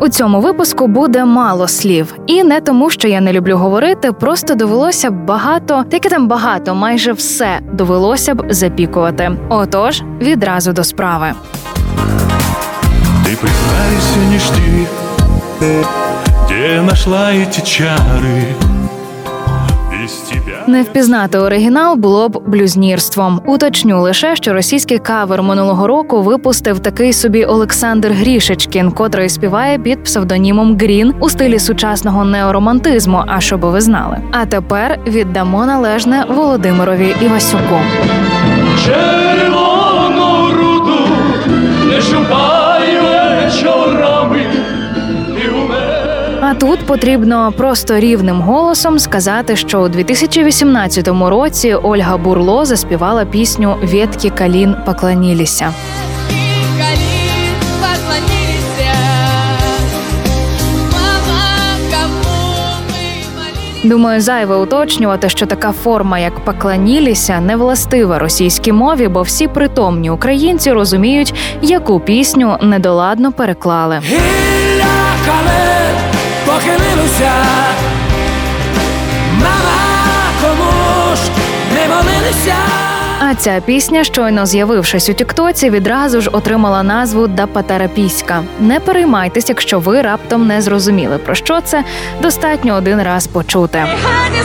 У цьому випуску буде мало слів, і не тому, що я не люблю говорити, просто довелося б багато, таке там багато, майже все довелося б запікувати. Отож, відразу до справи. Ты признайся, не жди Где нашла эти чары Без тебя Не впізнати оригінал було б блюзнірством. Уточню лише, що російський кавер минулого року випустив такий собі Олександр Грішечкін, котрий співає під псевдонімом Грін у стилі сучасного неоромантизму. А щоб ви знали. А тепер віддамо належне Володимирові Івасюку. А тут потрібно просто рівним голосом сказати, що у 2018 році Ольга Бурло заспівала пісню «Ветки калін поклонілися». Калин поклонились. Мама, кому мы молились. Думаю, зайве уточнювати, що така форма, як «поклонілися», не властива російській мові, бо всі притомні українці розуміють, яку пісню недоладно переклали. Похилилося, мама кому ж не молилися. А ця пісня, щойно з'явившись у Тіктоці, відразу ж отримала назву Дапатарапіська. Не переймайтесь, якщо ви раптом не зрозуміли про що це. Достатньо один раз почути. Хані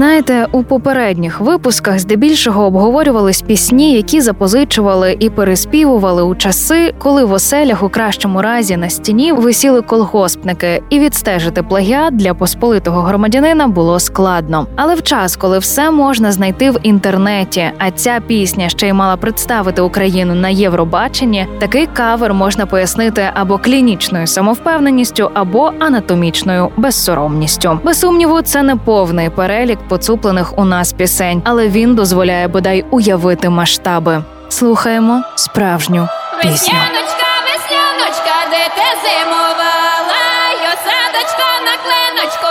Знаєте, у попередніх випусках здебільшого обговорювались пісні, які запозичували і переспівували у часи, коли в оселях у кращому разі на стіні висіли колгоспники, і відстежити плагіат для посполитого громадянина було складно. Але в час, коли все можна знайти в інтернеті, а ця пісня ще й мала представити Україну на Євробаченні, такий кавер можна пояснити або клінічною самовпевненістю, або анатомічною безсоромністю. Без сумніву, це не повний перелік поцуплених у нас пісень, але він дозволяє бодай уявити масштаби. Слухаємо справжню пісню. Весняночка, весняночка, де ти зимувала, Йо садочка на кленочку,